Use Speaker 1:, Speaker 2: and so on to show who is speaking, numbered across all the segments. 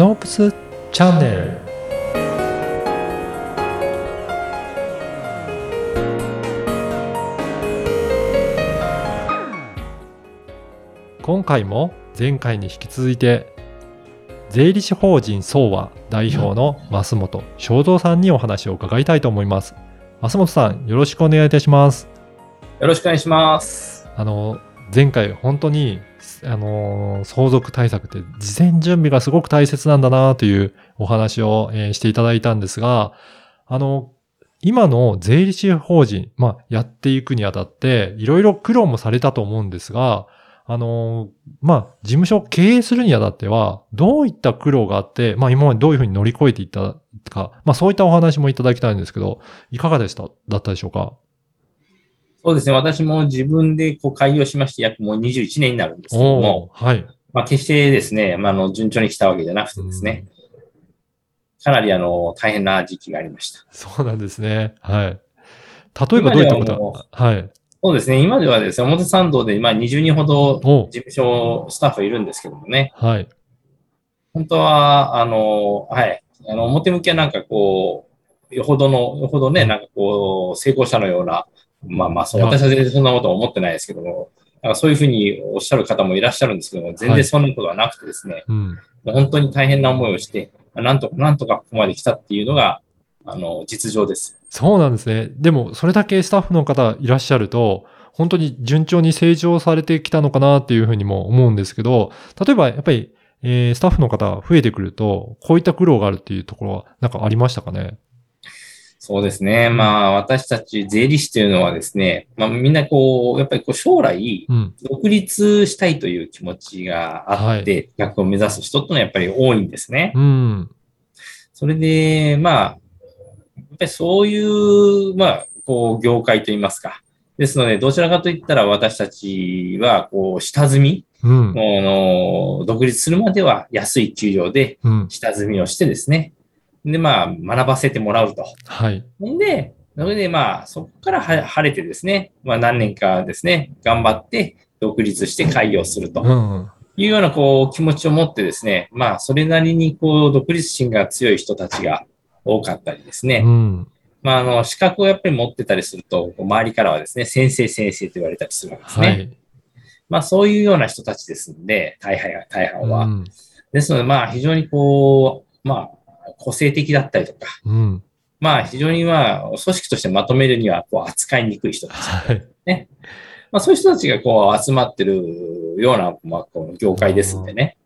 Speaker 1: ノープスチャンネル今回も前回に引き続いて税理士法人総和代表の増本正蔵さんにお話を伺いたいと思います。増本さんよろしくお願いいたします。
Speaker 2: よろしくお願いします。
Speaker 1: あの前回本当にあの相続対策って事前準備がすごく大切なんだなというお話を、えーしていただいたんですが、あの、今の税理士法人、まあ、やっていくにあたって、いろいろ苦労もされたと思うんですが、あの、まあ、事務所を経営するにあたっては、どういった苦労があって、まあ、今までどういうふうに乗り越えていったか、まあ、そういったお話もいただきたいんですけど、いかがでした、だったでしょうか？
Speaker 2: そうですね。私も自分でこう開業しまして約もう21年になるんですけども、
Speaker 1: はい。
Speaker 2: まあ決してですね、まああの順調に来たわけじゃなくてですね、かなりあの大変な時期がありました。
Speaker 1: そうなんですね。はい。例えばどういったこと？はい。
Speaker 2: そうですね。今ではですね、表参道で今20人ほど
Speaker 1: お
Speaker 2: 事務所スタッフいるんですけどもね、
Speaker 1: はい。
Speaker 2: 本当は、あの、はい、あの表向きはなんかこう、よほどの、よほどね、なんかこう、成功者のような、まあまあ、そ私は全然そんなことは思ってないですけども、なんかそういうふうにおっしゃる方もいらっしゃるんですけども、全
Speaker 1: はい
Speaker 2: 然そんなことはなくてですね、
Speaker 1: うん。
Speaker 2: もう本当に大変な思いをして、なんとか、なんとかここまで来たっていうのが、あの、実情です。
Speaker 1: そうなんですね。でも、それだけスタッフの方いらっしゃると、本当に順調に成長されてきたのかなっていうふうにも思うんですけど、例えばやっぱり、えースタッフの方増えてくると、こういった苦労があるっていうところは、なんかありましたかね？
Speaker 2: そうですね。まあ、私たち税理士というのはですね、まあ、みんなこう、やっぱりこう将来、
Speaker 1: うん。
Speaker 2: 独立したいという気持ちがあって、逆を目指す人ってのはやっぱり多いんですね。
Speaker 1: うん。
Speaker 2: それで、まあ、やっぱりそういう、まあ、こう、業界といいますか。ですので、どちらかといったら私たちは、こう、下積み、
Speaker 1: うん。
Speaker 2: もうあの独立するまでは安い給料で
Speaker 1: うん。
Speaker 2: 下積みをしてですね。で、まあ、学ばせてもらうと。
Speaker 1: はい。
Speaker 2: んで、それでまあ、そこからは晴れてですね、まあ何年かですね、頑張って独立して開業すると
Speaker 1: うん。
Speaker 2: いうようなこう気持ちを持ってですね、まあそれなりにこう独立心が強い人たちが多かったりですね、
Speaker 1: うん。
Speaker 2: まああの資格をやっぱり持ってたりすると、周りからはですね、先生先生と言われたりするわけですね。
Speaker 1: はい。
Speaker 2: まあそういうような人たちですんで、大半は、大半は。
Speaker 1: うん。
Speaker 2: ですのでまあ非常にこう、まあ個性的だったりとか、
Speaker 1: うん。
Speaker 2: まあ非常にまあ組織としてまとめるにはこう扱いにくい人たち。
Speaker 1: はい。
Speaker 2: まあそういう人たちがこう集まってるような、まあこの業界ですんでね。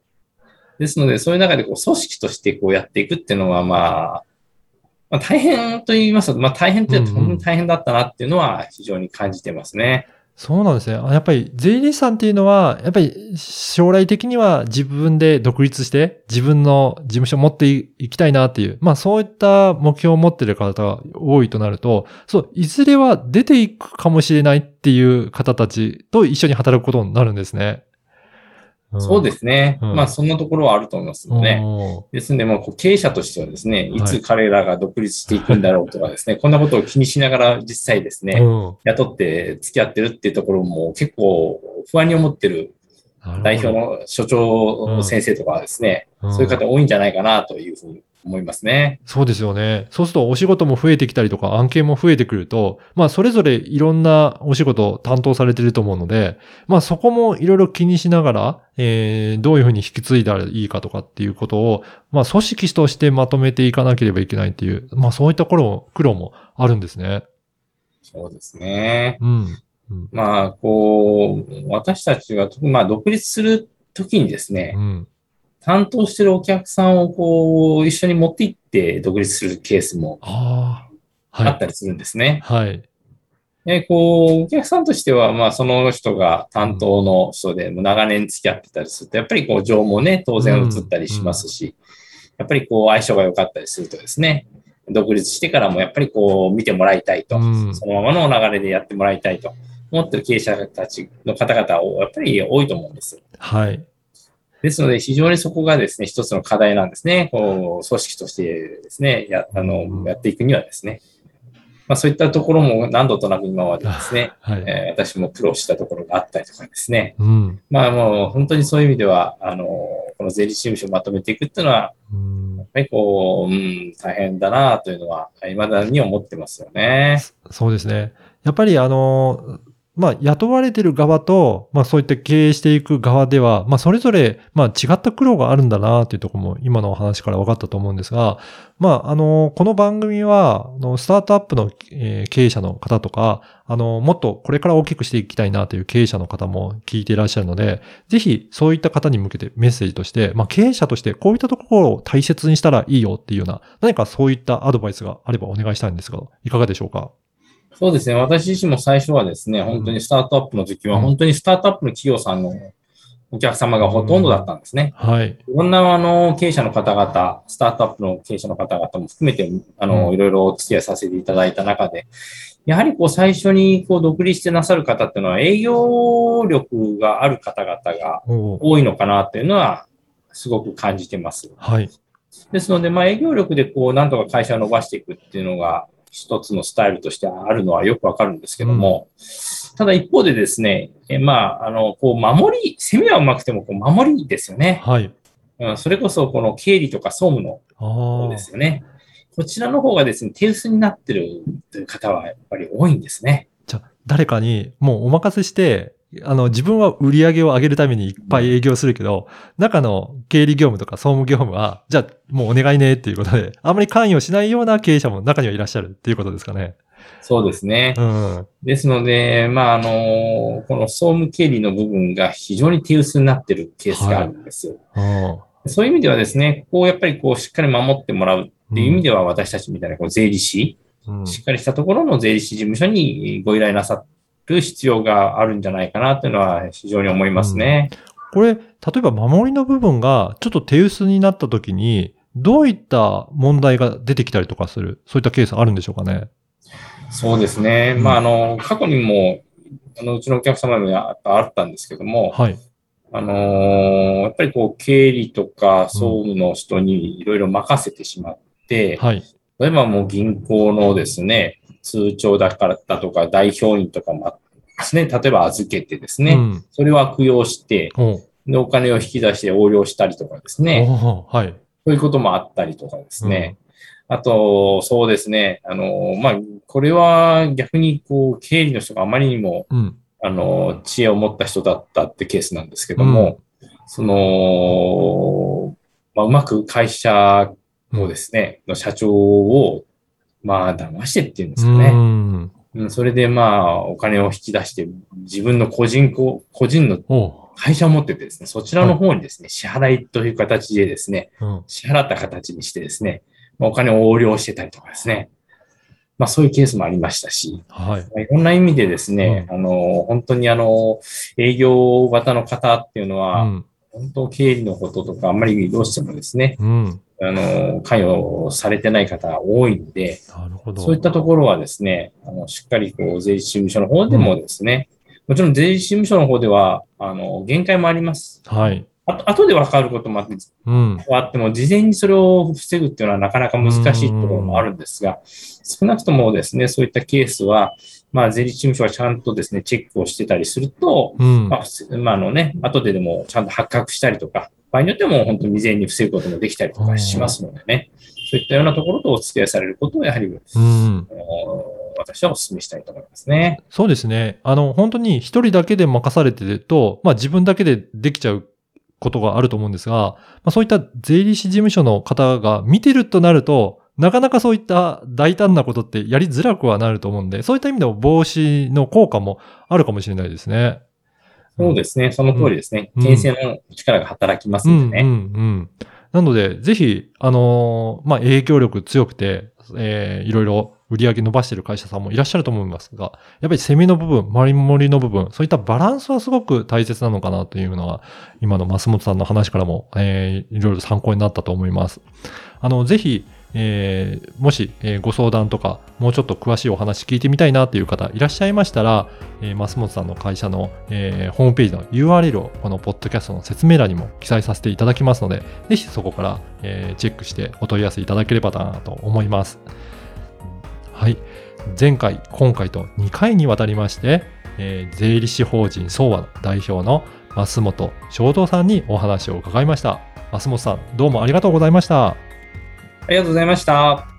Speaker 2: ですのでそういう中でこう組織としてこうやっていくっていうのはまあ、まあ大変と言いますと、まあ大変って
Speaker 1: うんうん
Speaker 2: 本当に大変だったなっていうのは非常に感じてますね。
Speaker 1: そうなんですね。やっぱり税理士さんっていうのは、やっぱり将来的には自分で独立して自分の事務所を持っていきたいなっていう、まあそういった目標を持ってる方が多いとなると、そう、いずれは出ていくかもしれないっていう方たちと一緒に働くことになるんですね。
Speaker 2: そうですすね。
Speaker 1: うん。
Speaker 2: まあそんなところはあると思いますので、
Speaker 1: お
Speaker 2: ですのでもう経営者としてはですね、い
Speaker 1: はい。
Speaker 2: つ彼らが独立していくんだろうとかですね、こんなことを気にしながら実際ですね、
Speaker 1: うん。
Speaker 2: 雇って付き合ってるっていうところも結構不安に思ってる代表の所長先生とかはですね、
Speaker 1: うん。
Speaker 2: そういう方多いんじゃないかなというふうに思いますね。
Speaker 1: そうですよね。そうするとお仕事も増えてきたりとか案件も増えてくると、まあそれぞれいろんなお仕事を担当されてると思うので、まあそこもいろいろ気にしながら、えー、どういうふうに引き継いだらいいかとかっていうことを、まあ組織としてまとめていかなければいけないっていう、まあそういった苦労苦労もあるんですね。
Speaker 2: そうですね。
Speaker 1: うん。
Speaker 2: まあ、こう、私たちは、まあ、独立するときにですね
Speaker 1: う、ん。
Speaker 2: 担当してるお客さんをこう、一緒に持って行って独立するケースも
Speaker 1: あ
Speaker 2: ったりするんですね。
Speaker 1: はい。
Speaker 2: で、こう、お客さんとしては、まあ、その人が担当の人で、長年付き合ってたりすると、やっぱりこう、情もね、当然移ったりしますし、やっぱりこう、相性が良かったりするとですね、独立してからもやっぱりこう、見てもらいたいと、
Speaker 1: うん
Speaker 2: そのままの流れでやってもらいたいと思ってる経営者たちの方々を、やっぱり多いと思うんです。
Speaker 1: はい。
Speaker 2: ですので、非常にそこがですね、一つの課題なんですね。こう、組織としてですね、や、あの、やっていくにはですね。まあそういったところも何度となく今までですね、
Speaker 1: はい。
Speaker 2: えー私も苦労したところがあったりとかですね。
Speaker 1: うん。
Speaker 2: まあもう本当にそういう意味では、あの、この税理士事務所をまとめていくっていうのは、
Speaker 1: うん
Speaker 2: やっぱりこう、うん、大変だなというのは、未だに思ってますよね。
Speaker 1: そうですね。やっぱりあの、まあ、雇われてる側と、まあ、そういった経営していく側では、まあ、それぞれ、まあ、違った苦労があるんだなというところも、今のお話から分かったと思うんですが、まあ、あの、この番組は、あのスタートアップの、経営者の方とか、あの、もっとこれから大きくしていきたいなという経営者の方も聞いていらっしゃるので、ぜひ、そういった方に向けてメッセージとして、まあ、経営者としてこういったところを大切にしたらいいよっていうような、何かそういったアドバイスがあればお願いしたいんですが、いかがでしょうか？
Speaker 2: そうですね。私自身も最初はですね、本当にスタートアップの時は、
Speaker 1: うん
Speaker 2: 本当にスタートアップの企業さんのお客様がほとんどだったんですね。
Speaker 1: はい。
Speaker 2: いろんなあの経営者の方々、スタートアップの経営者の方々も含めて、あの、
Speaker 1: うん
Speaker 2: いろいろお付き合いさせていただいた中で、やはりこう最初にこう独立してなさる方っていうのは営業力がある方々が多いのかなっていうのはすごく感じてます。
Speaker 1: はい。
Speaker 2: ですので、まあ営業力でこうなんとか会社を伸ばしていくっていうのが一つのスタイルとしてあるのはよくわかるんですけども、ただ一方でですね、えまあ、あの、こう守り、攻めはうまくてもこう守りですよね。
Speaker 1: はい。
Speaker 2: うん、それこそこの経理とか総務の
Speaker 1: あ
Speaker 2: 方
Speaker 1: あ。
Speaker 2: ですよね。こちらの方がですね、手薄になってるという方はやっぱり多いんですね。
Speaker 1: じゃあ、誰かにもうお任せして、あの、自分は売り上げを上げるためにいっぱい営業するけど、中の経理業務とか総務業務は、じゃあもうお願いねっていうことで、あまり関与しないような経営者も中にはいらっしゃるっていうことですかね。
Speaker 2: そうですね
Speaker 1: う。ん。
Speaker 2: ですので、まあ、あの、この総務経理の部分が非常に手薄になってるケースがあるんですよ。
Speaker 1: うん
Speaker 2: そういう意味ではですね、こうやっぱりこうしっかり守ってもらうっていう意味では、私たちみたいなこう税理士、
Speaker 1: うん
Speaker 2: しっかりしたところの税理士事務所にご依頼なさる必要があるんじゃないかなというのは非常に思いますね。
Speaker 1: これ、例えば守りの部分がちょっと手薄になった時に、どういった問題が出てきたりとかする、そういったケースあるんでしょうかね？
Speaker 2: そうですね。
Speaker 1: うん
Speaker 2: まあ、あの、過去にも、あの、うちのお客様ではあったんですけども、
Speaker 1: はい。
Speaker 2: あのーやっぱりこう、経理とか総務の人にいろいろ任せてしまって、
Speaker 1: はい。
Speaker 2: 例えばもう銀行のですね、通帳だからだとか代表員とかもですね、例えば預けてですね、
Speaker 1: うん。
Speaker 2: それを悪用して、で、お金を引き出して横領したりとかですね、
Speaker 1: はい。
Speaker 2: そういうこともあったりとかですね。あと、そうですね、あの、まあ、これは逆にこう、経理の人があまりにも、
Speaker 1: うん。
Speaker 2: あの、知恵を持った人だったってケースなんですけども、その、まあ、うまく会社をですね、の社長を、まあ、騙してっていうんですか
Speaker 1: う
Speaker 2: ね。
Speaker 1: ん。
Speaker 2: うん、それでまあ、お金を引き出して、自分の個人こ、個人の会社を持っててですね、そちらの方にですね、支払いという形でですね、
Speaker 1: うん。
Speaker 2: 支払った形にしてですね、まあお金を横領してたりとかですね、まあそういうケースもありましたし、
Speaker 1: はい。
Speaker 2: まあいろんな意味でですね、あの、本当にあの、営業型の方っていうの
Speaker 1: う
Speaker 2: は、
Speaker 1: ん。
Speaker 2: 本当経理のこととか、あんまりどうしてもですね、
Speaker 1: うん。
Speaker 2: あの、関与されてない方が多いんで、
Speaker 1: なるほど。
Speaker 2: そういったところはですね、あの、しっかりこう、税理士事務所の方でもですね、もちろん税理士事務所の方では、あの、限界もあります。
Speaker 1: はい。
Speaker 2: あと、後で分かることもあって、
Speaker 1: うん。
Speaker 2: あっても、事前にそれを防ぐっていうのはなかなか難しいところもあるんですが、少なくともですね、そういったケースは、まあ、税理士事務所はちゃんとですね、チェックをしてたりすると、
Speaker 1: うん。
Speaker 2: まあ、まあ、あのね、後ででもちゃんと発覚したりとか、場合によっても本当に未然に防ぐこともできたりとかしますのでね、そういったようなところとお付き合いされることをやはり、
Speaker 1: うん。
Speaker 2: 私はお勧めしたいと思いますね。
Speaker 1: そうですね。あの、本当に一人だけで任されてると、まあ自分だけでできちゃうことがあると思うんですが、まあそういった税理士事務所の方が見てるとなると、なかなかそういった大胆なことってやりづらくはなると思うんで、そういった意味でも防止の効果もあるかもしれないですね。
Speaker 2: そうですね、その通りですね。
Speaker 1: うん
Speaker 2: 牽制の力が働きます
Speaker 1: うんん、
Speaker 2: でね。
Speaker 1: うん、うん。なので、ぜひ、あのーまあ、影響力強くて、えーいろいろ売り上げ伸ばしてる会社さんもいらっしゃると思いますが、やっぱり攻めの部分、周り盛りの部分、そういったバランスはすごく大切なのかなというのは、今の増本さんの話からも、えーいろいろ参考になったと思います。あの、ぜひ、えーもし、えーご相談とか、もうちょっと詳しいお話聞いてみたいなという方いらっしゃいましたら、えー、増本さんの会社の、えーホームページの URL をこのポッドキャストの説明欄にも記載させていただきますので、ぜひそこから、えーチェックしてお問い合わせいただければなと思います。はい。前回、今回と2回にわたりまして、えー税理士法人総和の代表の増本正道さんにお話を伺いました。増本さん、どうもありがとうございました。
Speaker 2: ありがとうございました。